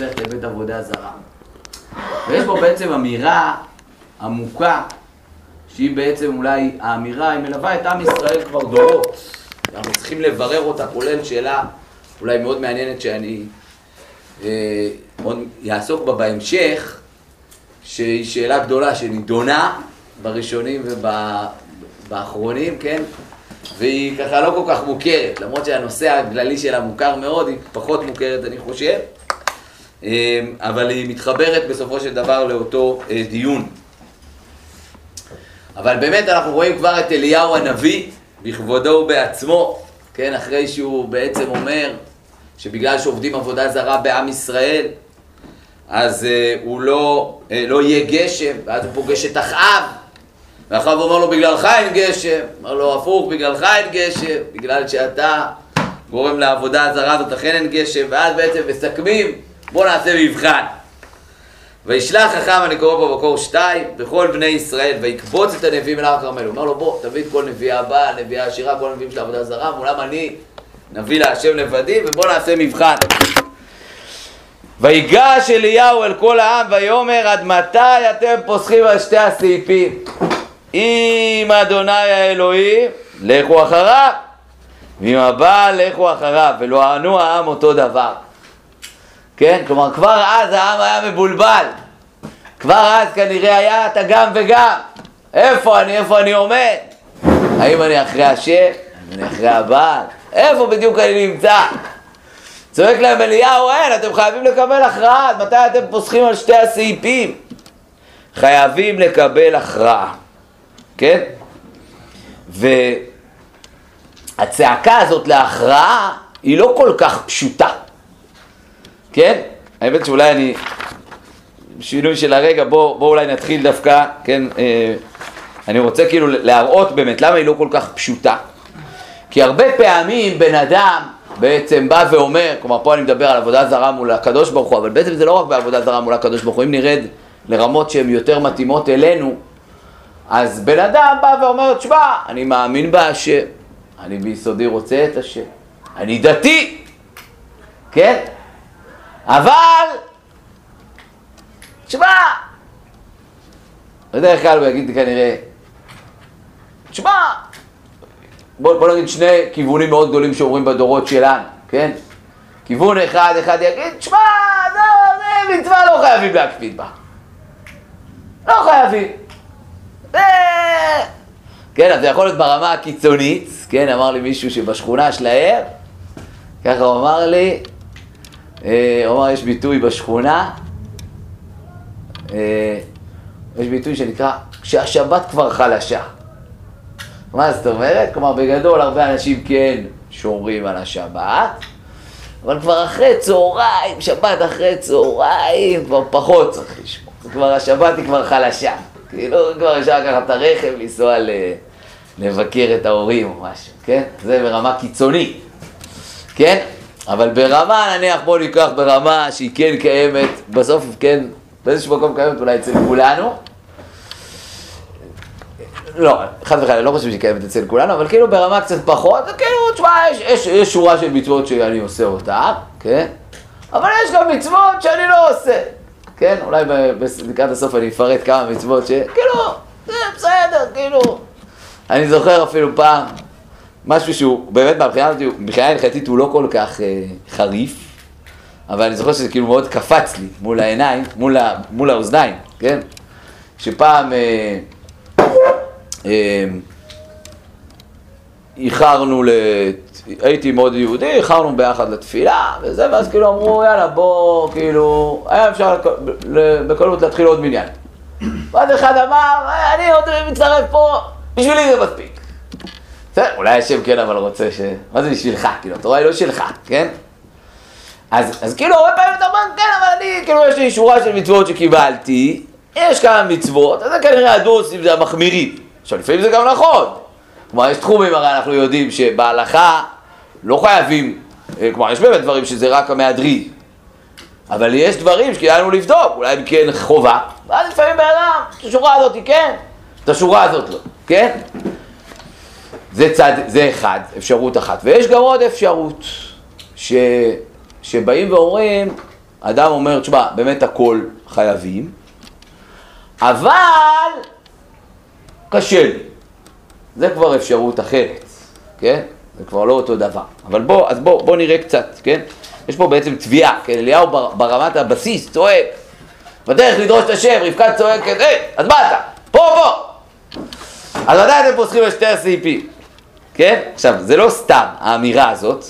ללכת לבית עבודה זרה. ויש פה בעצם אמירה עמוקה, שהיא בעצם אולי האמירה, היא מלווה את עם ישראל כבר דורות. אנחנו צריכים לברר אותה, כולל שאלה אולי מאוד מעניינת שאני אה, עוד יעסוק בה בהמשך, שהיא שאלה גדולה שנידונה בראשונים ובאחרונים, כן? והיא ככה לא כל כך מוכרת, למרות שהנושא הכללי שלה מוכר מאוד, היא פחות מוכרת אני חושב, אבל היא מתחברת בסופו של דבר לאותו אה, דיון. אבל באמת אנחנו רואים כבר את אליהו הנביא בכבודו ובעצמו, כן, אחרי שהוא בעצם אומר שבגלל שעובדים עבודה זרה בעם ישראל, אז uh, הוא לא, uh, לא יהיה גשם, ואז הוא פוגש את אחאב, ואחאב אומר לו, בגללך אין גשם, אומר לו, הפוך, בגללך אין גשם, בגלל שאתה גורם לעבודה הזרה הזאת, אכן אין גשם, ואז בעצם מסכמים, בואו נעשה מבחן. וישלח חכם, אני קורא פה בקור שתיים, בכל בני ישראל, ויקבוץ את הנביאים אל הר הכרמל. הוא אומר לו, בוא, תביא את כל נביאי הבעל, נביאי השירה, כל הנביאים של העבודה זרה, מולם אני נביא להשם לבדי, ובוא נעשה מבחן. ויגש אליהו אל כל העם, ויאמר, עד מתי אתם פוסחים על שתי הסעיפים? אם אדוני האלוהים, לכו אחריו, ואם הבעל, לכו אחריו, ולא ענו העם אותו דבר. כן? כלומר, כבר אז העם היה מבולבל. כבר אז כנראה היה את הגם וגם. איפה אני, איפה אני עומד? האם אני אחרי השם? האם אני אחרי הבעל? איפה בדיוק אני נמצא? צועק להם אליהו, אין, אתם חייבים לקבל הכרעה. מתי אתם פוסחים על שתי הסעיפים? חייבים לקבל הכרעה. כן? והצעקה הזאת להכרעה היא לא כל כך פשוטה. כן? האמת שאולי אני... שינוי של הרגע, בואו בוא אולי נתחיל דווקא, כן? אה, אני רוצה כאילו להראות באמת למה היא לא כל כך פשוטה. כי הרבה פעמים בן אדם בעצם בא ואומר, כלומר פה אני מדבר על עבודה זרה מול הקדוש ברוך הוא, אבל בעצם זה לא רק בעבודה זרה מול הקדוש ברוך הוא, אם נרד לרמות שהן יותר מתאימות אלינו, אז בן אדם בא ואומר, תשמע, אני מאמין בהשם, אני ביסודי רוצה את השם, אני דתי, כן? אבל, תשמע, בדרך כלל הוא יגיד כנראה, תשמע, בוא, בוא נגיד שני כיוונים מאוד גדולים שאומרים בדורות שלנו, כן? כיוון אחד, אחד יגיד, תשמע, זה, זה מצווה לא חייבים להקפיד בה. לא חייבים. זה... כן, אז זה יכול להיות ברמה הקיצונית, כן, אמר לי מישהו שבשכונה שלהם, ככה הוא אמר לי, הוא אמר, יש ביטוי בשכונה, אה, יש ביטוי שנקרא, כשהשבת כבר חלשה. מה זאת אומרת? כלומר, בגדול הרבה אנשים כן שומרים על השבת, אבל כבר אחרי צהריים, שבת אחרי צהריים, כבר פחות צריך לשמור. כבר השבת היא כבר חלשה. כאילו, כבר אפשר לקחת את הרכב, לנסוע. לבקר את ההורים או משהו, כן? זה ברמה קיצונית, כן? אבל ברמה, נניח, בואו ניקח ברמה שהיא כן קיימת, בסוף, כן, באיזשהו מקום קיימת אולי אצל כולנו. לא, חד וחלילה, לא חושב שהיא קיימת אצל כולנו, אבל כאילו ברמה קצת פחות, כאילו, תשמע, יש, יש, יש שורה של מצוות שאני עושה אותה, כן? אבל יש גם מצוות שאני לא עושה, כן? אולי לקראת הסוף אני אפרט כמה מצוות ש... כאילו, זה בסדר, כאילו... אני זוכר אפילו פעם, משהו שהוא באמת מבחינה הלכתית הוא לא כל כך אה, חריף, אבל אני זוכר שזה כאילו מאוד קפץ לי מול העיניים, מול, ה, מול האוזניים, כן? שפעם אה, אה, איחרנו. הייתי מאוד יהודי, איחרנו ביחד לתפילה וזה, ואז כאילו אמרו יאללה בוא, כאילו, היה אפשר בקלות להתחיל עוד מניין. ואז אחד אמר, אני עוד מצטרף פה, בשבילי זה מספיק. בסדר, אולי השם כן אבל רוצה ש... מה זה בשבילך? כאילו, התורה היא לא שלך, כן? אז, אז כאילו הרבה פעמים אתה אומר, כן, אבל אני, כאילו יש לי שורה של מצוות שקיבלתי, יש כמה מצוות, אז זה כנראה הדוס אם זה המחמירים. עכשיו לפעמים זה גם נכון. כלומר, יש תחומים, הרי אנחנו יודעים שבהלכה לא חייבים, כלומר, יש באמת דברים שזה רק המהדרי. אבל יש דברים שכדאי לנו לבדוק, אולי אם כן חובה, ואז לפעמים בן אדם, את השורה הזאת כן, את השורה הזאת לא, כן? זה צד, זה אחד, אפשרות אחת. ויש גם עוד אפשרות, ש, שבאים ואומרים, אדם אומר, תשמע, באמת הכל חייבים, אבל קשה לי. זה כבר אפשרות אחרת, כן? זה כבר לא אותו דבר. אבל בוא, אז בוא, בוא נראה קצת, כן? יש פה בעצם תביעה, כן? אליהו ברמת הבסיס צועק, בדרך לדרוש את השם, רבקה צועקת, היי, אז מה אתה? פה, פה! אז מתי אתם פוסחים על שתי הסעיפים? כן? עכשיו, זה לא סתם האמירה הזאת,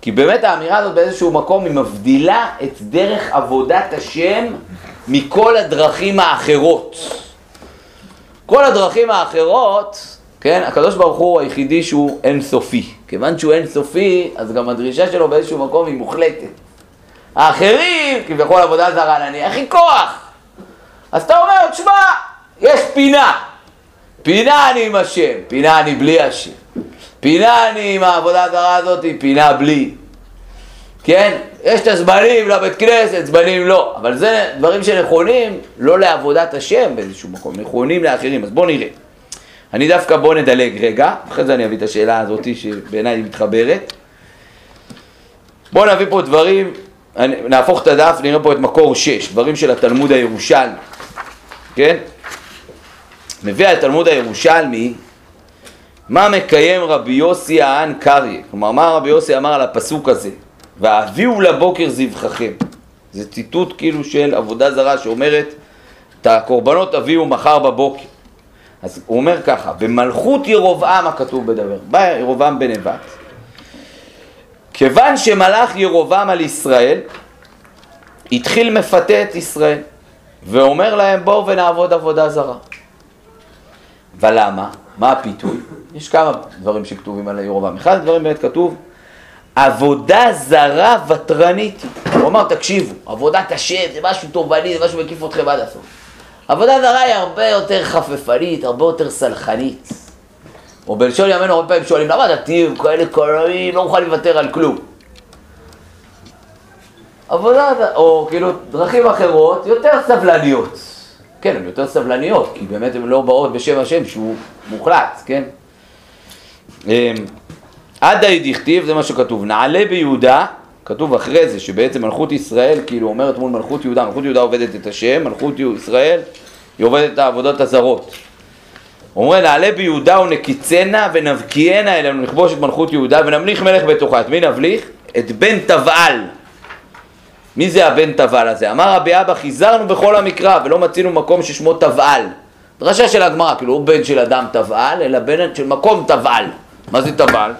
כי באמת האמירה הזאת באיזשהו מקום היא מבדילה את דרך עבודת השם מכל הדרכים האחרות. כל הדרכים האחרות, כן, הקדוש ברוך הוא היחידי שהוא אינסופי. כיוון שהוא אינסופי, אז גם הדרישה שלו באיזשהו מקום היא מוחלטת. האחרים, כביכול עבודה זרה נניח, היא כוח. אז אתה אומר, תשמע, יש פינה. פינה אני עם השם, פינה אני בלי השם. פינה אני עם העבודה הזרה הזאת, פינה בלי. כן? יש את הזמנים לבית כנסת, זמנים לא. אבל זה דברים שנכונים לא לעבודת השם באיזשהו מקום, נכונים לאחרים. אז בואו נראה. אני דווקא, בואו נדלג רגע, אחרי זה אני אביא את השאלה הזאת שבעיניי היא מתחברת. בואו נביא פה דברים, נהפוך את הדף, נראה פה את מקור 6, דברים של התלמוד הירושלמי, כן? מביא התלמוד הירושלמי מה מקיים רבי יוסי הען קריה, כלומר מה רבי יוסי אמר על הפסוק הזה, והביאו לבוקר זבחכם, זה ציטוט כאילו של עבודה זרה שאומרת את הקורבנות תביאו מחר בבוקר, אז הוא אומר ככה, במלכות ירובעם הכתוב בדבר, בא ירובעם בן נבט, כיוון שמלך ירובעם על ישראל, התחיל מפתה את ישראל, ואומר להם בואו ונעבוד עבודה זרה. ולמה? מה הפיתוי? יש כמה דברים שכתובים על ירובעם. אחד הדברים באמת כתוב, עבודה זרה ותרנית. הוא אמר, תקשיבו, עבודת השם זה משהו תובעני, זה משהו מקיף אתכם עד הסוף. עבודה זרה היא הרבה יותר חפפנית, הרבה יותר סלחנית. או בלשון ימינו הרבה פעמים שואלים, למה דתיים כאלה קרעים, לא מוכן לוותר על כלום. עבודה, או כאילו דרכים אחרות, יותר סבלניות. כן, הן יותר סבלניות, כי באמת הן לא באות בשם השם שהוא מוחלט, כן? אמ, עדה דכתיב, זה מה שכתוב, נעלה ביהודה, כתוב אחרי זה שבעצם מלכות ישראל כאילו אומרת מול מלכות יהודה, מלכות יהודה עובדת את השם, מלכות ישראל היא עובדת את העבודות הזרות. אומרים נעלה ביהודה ונקיצנה ונבקיענה אלינו נכבוש את מלכות יהודה ונמליך מלך בתוכה. את מי נבליך? את בן תבעל. מי זה הבן תבעל הזה? אמר רבי אבא חיזרנו בכל המקרא ולא מצינו מקום ששמו תבעל. דרשה של הגמרא, כאילו הוא בן של אדם תבעל, אלא בן של מקום תבעל. מה זה תבעל?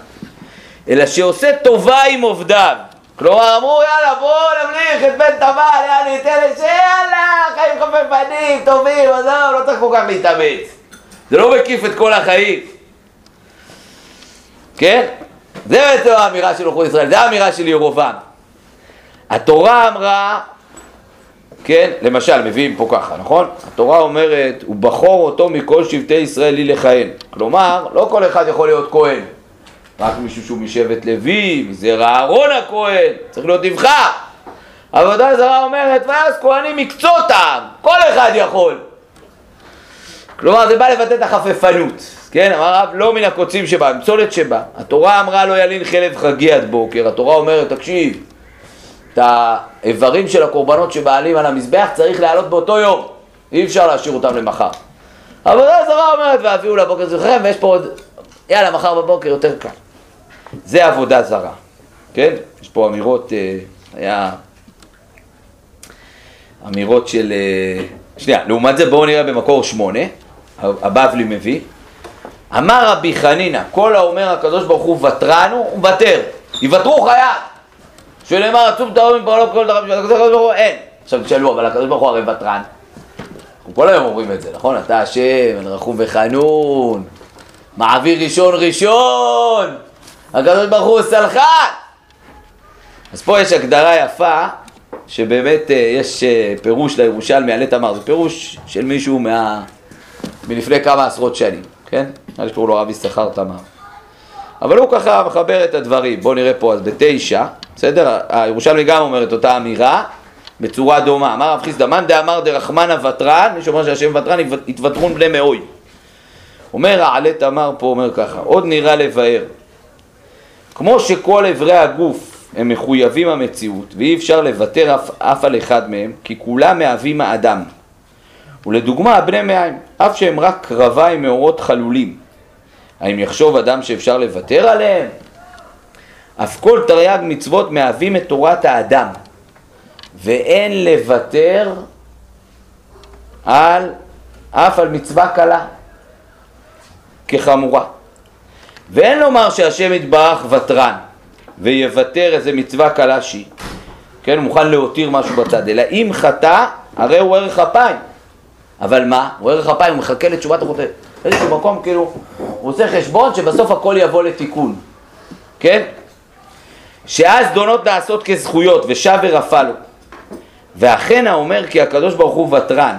אלא שעושה טובה עם עובדיו. כלומר אמרו יאללה בואו נמליך את בן תבעל, יאללה ניתן לזה, יאללה חיים חפפנים, טובים, עזוב, לא צריך כל כך להתאמץ. זה לא מקיף את כל החיים. כן? זה בעצם האמירה של אוכלוסייה ישראל, זה האמירה של ירובעם. התורה אמרה, כן, למשל, מביאים פה ככה, נכון? התורה אומרת, הוא בכור אותו מכל שבטי ישראל לי לכהן. כלומר, לא כל אחד יכול להיות כהן. רק מישהו שהוא משבט לוי, מזרע אהרון הכהן, צריך להיות נבחר. עבודה זרה אומרת, ואז כהנים מקצות העם, כל אחד יכול. כלומר, זה בא לבטא את החפפנות, כן? אמר הרב, לא מן הקוצים שבא, מפסולת שבא. התורה אמרה לא ילין חלב חגי עד בוקר, התורה אומרת, תקשיב, את האיברים של הקורבנות שבעלים על המזבח צריך להעלות באותו יום, אי אפשר להשאיר אותם למחר. עבודה זרה אומרת, ואביאו לבוקר זכרכם, ויש פה עוד, יאללה, מחר בבוקר יותר קל. זה עבודה זרה, כן? יש פה אמירות, אה, היה אמירות של... אה, שנייה, לעומת זה בואו נראה במקור שמונה, הבבלי מביא. אמר רבי חנינא, כל האומר הקדוש ברוך הוא ותרנו, הוא מוותר, יוותרו חייו. שנאמר עצום טהור מפעלות כל דבר, הקדוש ברוך הוא אין. עכשיו תשאלו, אבל הקדוש ברוך הוא הרי ותרן. אנחנו כל היום אומרים את זה, נכון? אתה השם, רחום וחנון, מעביר ראשון ראשון, הקדוש ברוך הוא סלחן. אז פה יש הגדרה יפה, שבאמת אה, יש אה, פירוש לירושלמי, עלי תמר, זה פירוש של מישהו מה... מלפני כמה עשרות שנים, כן? נראה לי שקוראים לו רבי יששכר תמר. אבל הוא ככה מחבר את הדברים, בואו נראה פה, אז בתשע, בסדר? הירושלמי גם אומר את אותה אמירה בצורה דומה. אמר רב חיסדא, מאן דאמר דרחמנא ותרן, מי שאומר שהשם ותרן, יתוותרון בני מאוי. אומר העלה תמר פה, אומר ככה, עוד נראה לבאר. כמו שכל אברי הגוף הם מחויבים המציאות, ואי אפשר לוותר אף, אף על אחד מהם, כי כולם מהווים האדם. ולדוגמה, בני מעיים, אף שהם רק קרביים מאורות חלולים. האם יחשוב אדם שאפשר לוותר עליהם? אף כל תרי"ג מצוות מהווים את תורת האדם, ואין לוותר על, אף על מצווה קלה כחמורה. ואין לומר שהשם יתברך ותרן ויוותר איזה מצווה קלה שהיא, כן, הוא מוכן להותיר משהו בצד, אלא אם חטא, הרי הוא ערך אפיים. אבל מה? הוא ערך אפיים, הוא מחכה לתשובת החוטא. באיזשהו מקום, כאילו, הוא עושה חשבון שבסוף הכל יבוא לתיקון, כן? שאז דונות לעשות כזכויות, ושב ורפא לו. ואכן האומר כי הקדוש ברוך הוא ותרן,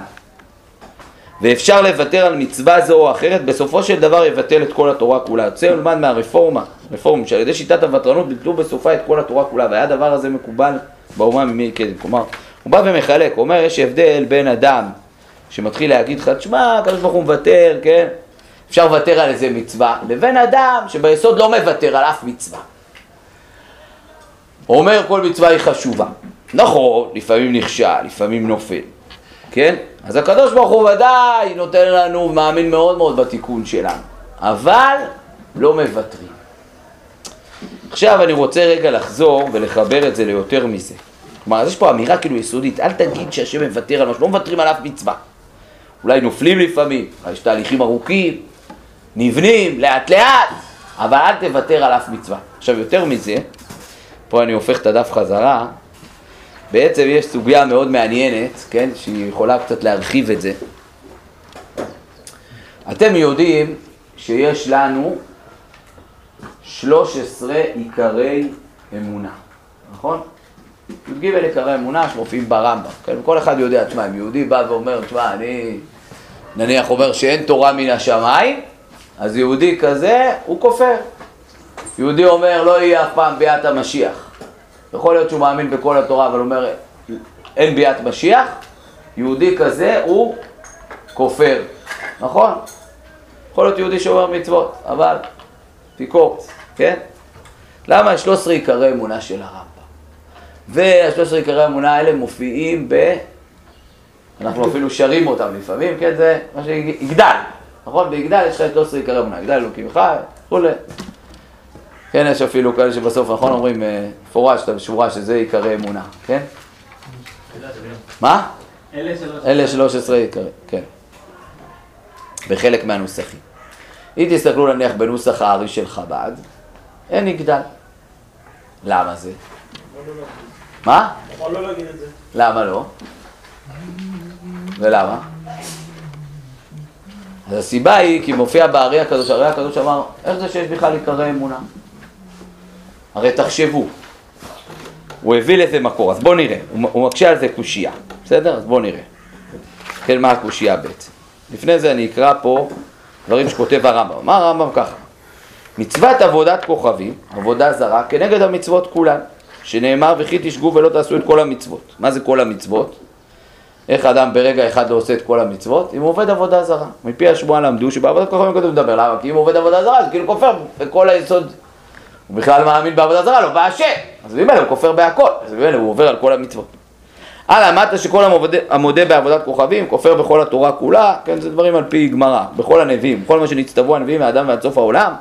ואפשר לוותר על מצווה זו או אחרת, בסופו של דבר יבטל את כל התורה כולה. יוצא ללמד מהרפורמה, רפורמים, שעל ידי שיטת הוותרנות ביטלו בסופה את כל התורה כולה, והיה הדבר הזה מקובל באומה ממי קדם. כלומר, הוא בא ומחלק, הוא אומר, יש הבדל בין אדם שמתחיל להגיד לך, תשמע, הקדוש ברוך הוא מוותר, כן? אפשר לוותר על איזה מצווה, לבין אדם שביסוד לא מוותר על אף מצווה. הוא אומר כל מצווה היא חשובה. נכון, לפעמים נכשל, לפעמים נופל, כן? אז הקדוש ברוך הוא ודאי נותן לנו, מאמין מאוד מאוד בתיקון שלנו, אבל לא מוותרים. עכשיו אני רוצה רגע לחזור ולחבר את זה ליותר מזה. כלומר, אז יש פה אמירה כאילו יסודית, אל תגיד שהשם מוותר על משהו, לא מוותרים על אף מצווה. אולי נופלים לפעמים, יש תהליכים ארוכים, נבנים לאט לאט, אבל אל תוותר על אף מצווה. עכשיו יותר מזה, פה אני הופך את הדף חזרה, בעצם יש סוגיה מאוד מעניינת, כן, שהיא יכולה קצת להרחיב את זה. אתם יודעים שיש לנו 13 עיקרי אמונה, נכון? י"ג עיקרי אמונה שמופיעים ברמב"ם, כן? כל אחד יודע, תשמע, אם יהודי בא ואומר, תשמע, אני נניח אומר שאין תורה מן השמיים, אז יהודי כזה הוא כופר. יהודי אומר לא יהיה אף פעם ביאת המשיח. יכול להיות שהוא מאמין בכל התורה, אבל אומר אין ביאת משיח, יהודי כזה הוא כופר, נכון? יכול להיות יהודי שאומר מצוות, אבל אפיקורס, כן? למה? יש 13 עיקרי אמונה של הרמב"ם. וה-13 עיקרי האמונה האלה מופיעים ב... אנחנו אפילו שרים אותם לפעמים, כן? זה מה שיגדל, נכון? ביגדל יש לך את 13 עיקרי אמונה, יגדל אלוקים חי, וכולי. כן, יש אפילו כאלה שבסוף, נכון, אומרים מפורש, בשורה שזה עיקרי אמונה, כן? מה? אלה 13 עיקרי, כן. בחלק מהנוסחים. אם תסתכלו נניח בנוסח הארי של חב"ד, אין יגדל. למה זה? מה? יכול לא להגיד את זה. למה לא? ולמה? אז הסיבה היא כי מופיע בארי הקדוש, הרי הקדוש אמר, איך זה שיש בכלל עיקרי אמונה? הרי תחשבו, הוא הביא לזה מקור, אז בואו נראה, הוא, מקשה על זה קושייה, בסדר? אז בואו נראה. כן, מה הקושייה בעצם? לפני זה אני אקרא פה דברים שכותב הרמב"ם. מה הרמב"ם ככה? מצוות עבודת כוכבים, עבודה זרה, כנגד המצוות כולן, שנאמר וכי תשגו ולא תעשו את כל המצוות. מה זה כל המצוות? איך אדם ברגע אחד לא עושה את כל המצוות? אם הוא עובד עבודה זרה. מפי השמועה למדו שבעבודת כוכבים כתוב לדבר, למה? כי אם הוא עובד עבודה זרה זה כאילו כופר בכל היסוד. הוא בכלל מאמין בעבודה זרה, לא באשם. אז ממילא הוא כופר בהכל, אז ממילא הוא עובר על כל המצוות. הלאה, אמרת שכל המודה, בעבודת כוכבים כופר בכל התורה כולה, כן, זה דברים על פי גמרא, בכל הנביאים, כל מה שנצטוו הנביאים מהאדם ועד סוף העולם,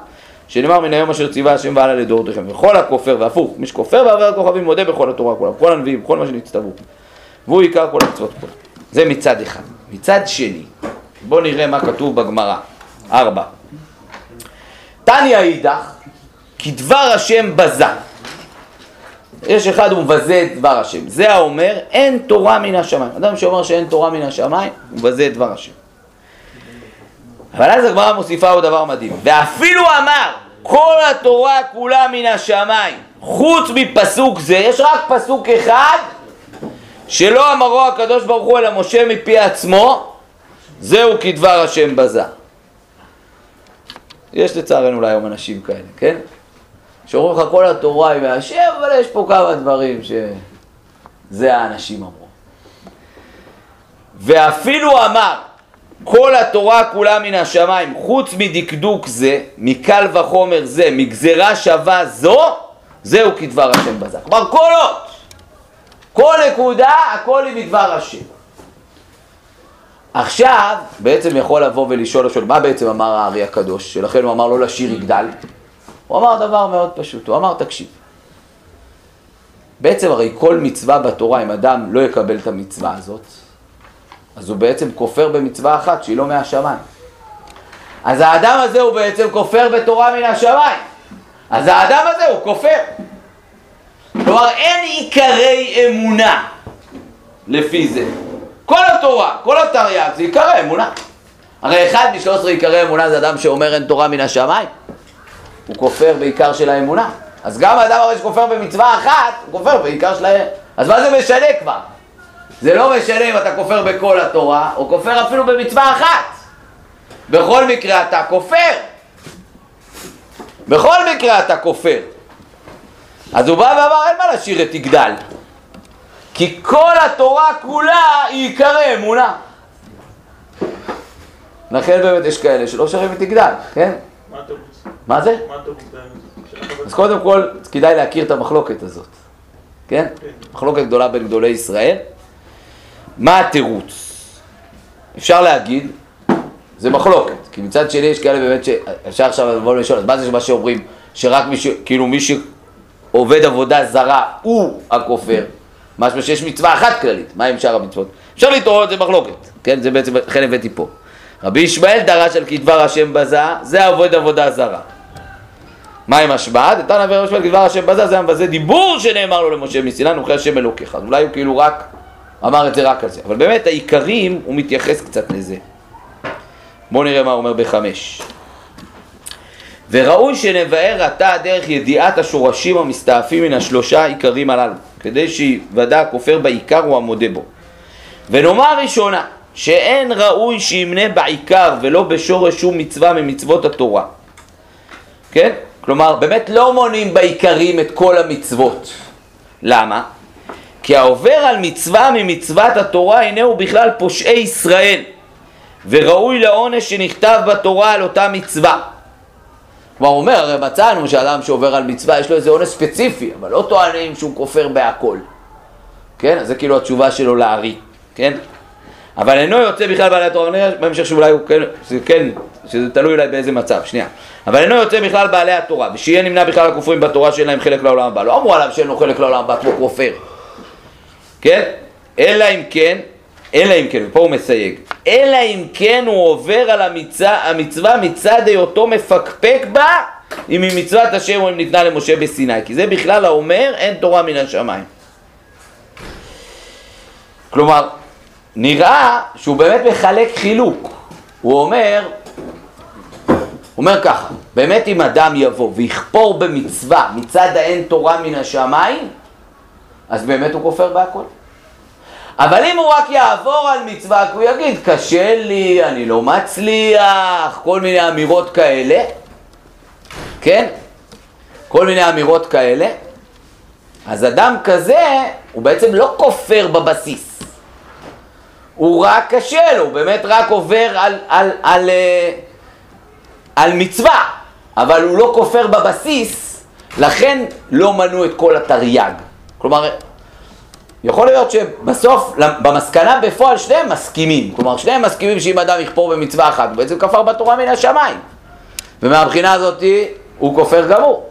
שנאמר מן היום אשר ציווה השם והלאה לדורותיכם, וכל הכופר, והפוך, מי שכופר בעבודת כוכבים מודה בכל התורה כולה, בכל הנביאים, בכל מה שנצטוו, והוא עיקר כל המצוות כולה. זה מצד אחד. מצד שני, בואו נראה מה כתוב בגמרא, ארבע. תניא אידך, כי דבר השם בזה. יש אחד הוא מבזה את דבר השם. זה האומר, אין תורה מן השמיים. אדם שאומר שאין תורה מן השמיים, הוא מבזה את דבר השם. אבל אז הגמרא מוסיפה עוד דבר מדהים. ואפילו אמר, כל התורה כולה מן השמיים, חוץ מפסוק זה, יש רק פסוק אחד שלא אמרו הקדוש ברוך הוא אלא משה מפי עצמו, זהו כדבר השם בזה. יש לצערנו אולי היום אנשים כאלה, כן? שאומרים לך כל התורה היא מהשם, אבל יש פה כמה דברים שזה האנשים אמרו. ואפילו אמר, כל התורה כולה מן השמיים, חוץ מדקדוק זה, מקל וחומר זה, מגזרה שווה זו, זהו כדבר השם בזה. כלומר כל עוד, כל נקודה, הכל היא מדבר השם. עכשיו, בעצם יכול לבוא ולשאול, לשאול, מה בעצם אמר הארי הקדוש, שלכן הוא אמר לא לשיר יגדל? הוא אמר דבר מאוד פשוט, הוא אמר תקשיב, בעצם הרי כל מצווה בתורה, אם אדם לא יקבל את המצווה הזאת, אז הוא בעצם כופר במצווה אחת שהיא לא מהשמיים. אז האדם הזה הוא בעצם כופר בתורה מן השמיים. אז האדם הזה הוא כופר. כלומר, אין עיקרי אמונה לפי זה. כל התורה, כל התרי"ג זה עיקרי אמונה. הרי אחד משלוש עשרה עיקרי אמונה זה אדם שאומר אין תורה מן השמיים. הוא כופר בעיקר של האמונה. אז גם האדם הרי שכופר במצווה אחת, הוא כופר בעיקר של האמונה. אז מה זה משנה כבר? זה לא משנה אם אתה כופר בכל התורה, או כופר אפילו במצווה אחת. בכל מקרה אתה כופר. בכל מקרה אתה כופר. אז הוא בא ואמר, אין מה לשיר את יגדל. כי כל התורה כולה היא עיקרי אמונה. לכן באמת יש כאלה שלא שרים את יגדל, כן? מה זה? מה? אז קודם כל, כדאי להכיר את המחלוקת הזאת, כן? כן. מחלוקת גדולה בין גדולי ישראל. מה התירוץ? אפשר להגיד, זה מחלוקת, כי מצד שני יש כאלה באמת שאפשר עכשיו לבוא ולשאול, אז מה זה מה שאומרים, שרק מי ש... כאילו מי שעובד עבודה זרה הוא הכופר, משמע שיש מצווה אחת כללית, מה עם שאר המצוות? אפשר לטעות, זה מחלוקת, כן? זה בעצם, לכן הבאתי פה. רבי ישמעאל דרש על כדבר השם בזה, זה עובד עבודה זרה. מה עם השבעת? דתן אבי רבי ישמעאל כדבר השם בזה, זה המבזה דיבור שנאמר לו למשה מסיני, נוכל השם אלוקיך. אז אולי הוא כאילו רק, אמר את זה רק על זה. אבל באמת העיקרים, הוא מתייחס קצת לזה. בואו נראה מה הוא אומר בחמש. וראוי שנבאר עתה דרך ידיעת השורשים המסתעפים מן השלושה עיקרים הללו, כדי שיוודע הכופר בעיקר הוא המודה בו. ונאמר ראשונה, שאין ראוי שימנה בעיקר ולא בשורש שום מצווה ממצוות התורה. כן? כלומר, באמת לא מונים בעיקרים את כל המצוות. למה? כי העובר על מצווה ממצוות התורה הנה הוא בכלל פושעי ישראל, וראוי לעונש שנכתב בתורה על אותה מצווה. כלומר, הוא אומר, הרי מצאנו שאדם שעובר על מצווה יש לו איזה עונש ספציפי, אבל לא טוענים שהוא כופר בהכל. כן? אז זה כאילו התשובה שלו לארי, כן? אבל אינו יוצא בכלל בעלי התורה, נראה בהמשך שאולי הוא כן, זה כן, שזה תלוי אולי באיזה מצב, שנייה. אבל אינו יוצא בכלל בעלי התורה, ושיהיה נמנע בכלל הכופרים בתורה שאין להם חלק לעולם הבא. לא אמרו עליו שאין לו חלק לעולם הבא כמו כופר. כן? אלא אם כן, אלא אם כן, ופה הוא מסייג, אלא אם כן הוא עובר על המצווה, המצווה מצד היותו מפקפק בה, אם היא מצוות השם או אם ניתנה למשה בסיני, כי זה בכלל האומר אין תורה מן השמיים. כלומר, נראה שהוא באמת מחלק חילוק. הוא אומר, הוא אומר ככה, באמת אם אדם יבוא ויכפור במצווה מצד האין תורה מן השמיים, אז באמת הוא כופר בהכל. אבל אם הוא רק יעבור על מצווה, הוא יגיד, קשה לי, אני לא מצליח, כל מיני אמירות כאלה, כן? כל מיני אמירות כאלה, אז אדם כזה, הוא בעצם לא כופר בבסיס. הוא רק קשה לו, הוא באמת רק עובר על, על, על, על, על מצווה, אבל הוא לא כופר בבסיס, לכן לא מנו את כל התרי"ג. כלומר, יכול להיות שבסוף, במסקנה בפועל שניהם מסכימים. כלומר, שניהם מסכימים שאם אדם יכפור במצווה אחת, הוא בעצם כפר בתורה מן השמיים. ומהבחינה הזאת הוא כופר גמור.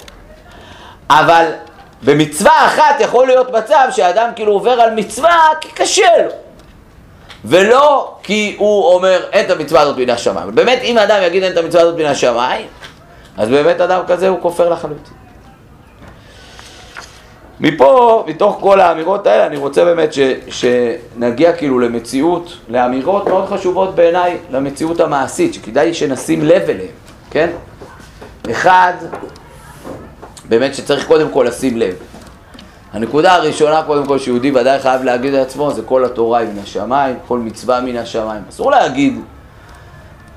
אבל במצווה אחת יכול להיות מצב שאדם כאילו עובר על מצווה כי קשה לו. ולא כי הוא אומר אין את המצווה הזאת מן השמיים. באמת אם האדם יגיד אין את המצווה הזאת מן השמיים, אז באמת אדם כזה הוא כופר לחלוטין. מפה, מתוך כל האמירות האלה, אני רוצה באמת ש, שנגיע כאילו למציאות, לאמירות מאוד חשובות בעיניי, למציאות המעשית, שכדאי שנשים לב אליהן, כן? אחד, באמת שצריך קודם כל לשים לב. הנקודה הראשונה, קודם כל, שיהודי ודאי חייב להגיד לעצמו, זה כל התורה היא מן השמיים, כל מצווה מן השמיים. אסור להגיד,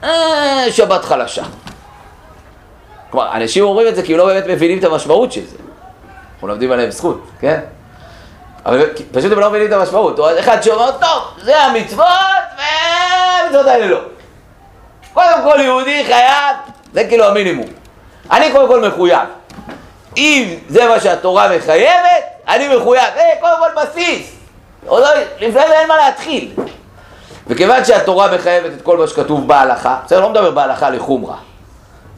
אה, שבת חלשה. כלומר, אנשים אומרים את זה כי הם לא באמת מבינים את המשמעות של זה. אנחנו לומדים עליהם זכות, כן? אבל פשוט הם לא מבינים את המשמעות. או אחד שאומר, טוב, זה המצוות, והמצוות האלה לא. קודם כל יהודי חייב, זה כאילו המינימום. אני קודם כל מחויב. אם זה מה שהתורה מחייבת, אני מחויב. זה קודם כל בסיס. עוד לא, לפני זה אין מה להתחיל. וכיוון שהתורה מחייבת את כל מה שכתוב בהלכה, בסדר, לא מדבר בהלכה לחומרה,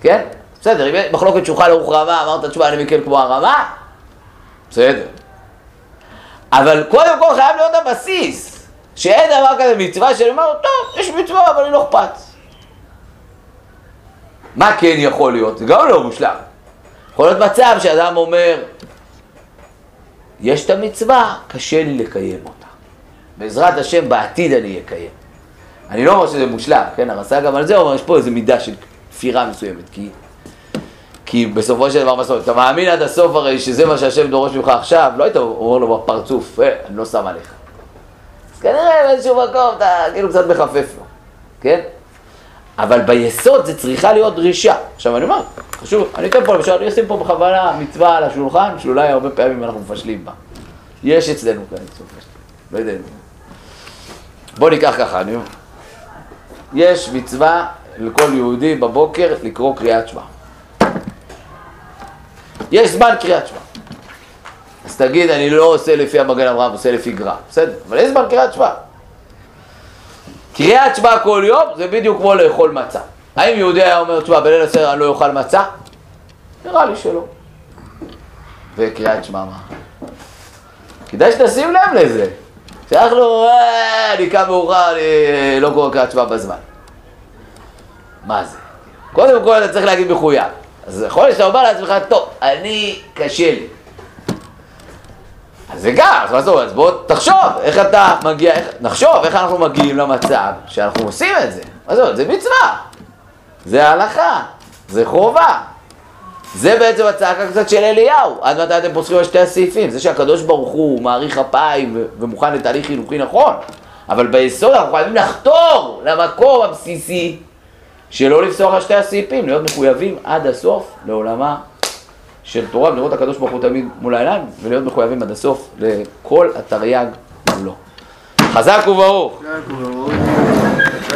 כן? בסדר, אם מחלוקת שולחן ערוך רמה, אמרת תשובה אני מקל כמו הרמה, בסדר. אבל קודם כל חייב להיות הבסיס, שאין דבר כזה מצווה שאני אומר, טוב, יש מצווה אבל היא לא אכפת. מה כן יכול להיות? זה גם לא מושלם. יכול להיות מצב שאדם אומר, יש את המצווה, קשה לי לקיים אותה. בעזרת השם בעתיד אני אקיים. אני לא אומר שזה מושלם, כן, הרס"א גם על זה אומר, יש פה איזו מידה של כפירה מסוימת, כי, כי בסופו של דבר, בסוף, אתה מאמין עד הסוף הרי שזה מה שהשם דורש ממך עכשיו, לא היית אומר לו בפרצוף, אה, אני לא שם עליך. אז כנראה באיזשהו מקום אתה כאילו קצת מחפף לו, כן? אבל ביסוד זה צריכה להיות דרישה. עכשיו אני אומר, חשוב, אני אתן פה למשל, אני אשים פה בכוונה מצווה על השולחן, שאולי הרבה פעמים אנחנו מפשלים בה. יש אצלנו כאן מצווה, לא יודע. בוא ניקח ככה, אני אומר. יש מצווה לכל יהודי בבוקר לקרוא קריאת שמע. יש זמן קריאת שמע. אז תגיד, אני לא עושה לפי המגן אברהם, עושה לפי גרם. בסדר, אבל יש זמן קריאת שמע. קריאת שמע כל יום זה בדיוק כמו לאכול מצה. האם יהודי היה אומר, תשמע, בליל הסדר אני לא אוכל מצה? נראה לי שלא. וקריאת שמע מה? כדאי שתשים לב לזה. שאנחנו, אה, אני קם מאוחר, אני לא קורא קריאת שמע בזמן. מה זה? קודם כל אתה צריך להגיד מחויב. אז יכול להיות שאתה אומר לעצמך, טוב, אני, קשה לי. אז זה גם, אז בוא תחשוב איך אתה מגיע, איך, נחשוב איך אנחנו מגיעים למצב שאנחנו עושים את זה. עזוב, זה מצווה, זה הלכה, זה חובה. זה בעצם הצעקה קצת של אליהו, עד מתי אתם פוסחים על שתי הסעיפים, זה שהקדוש ברוך הוא מעריך אפיים ומוכן לתהליך חינוכי נכון, אבל ביסוד אנחנו חייבים לחתור למקום הבסיסי שלא לפסוח על שתי הסעיפים, להיות מחויבים עד הסוף לעולמה של תורה, ולראות הקדוש ברוך הוא תמיד מול העיניים, ולהיות מחויבים עד הסוף לכל התרי"ג וברוך. חזק וברוך.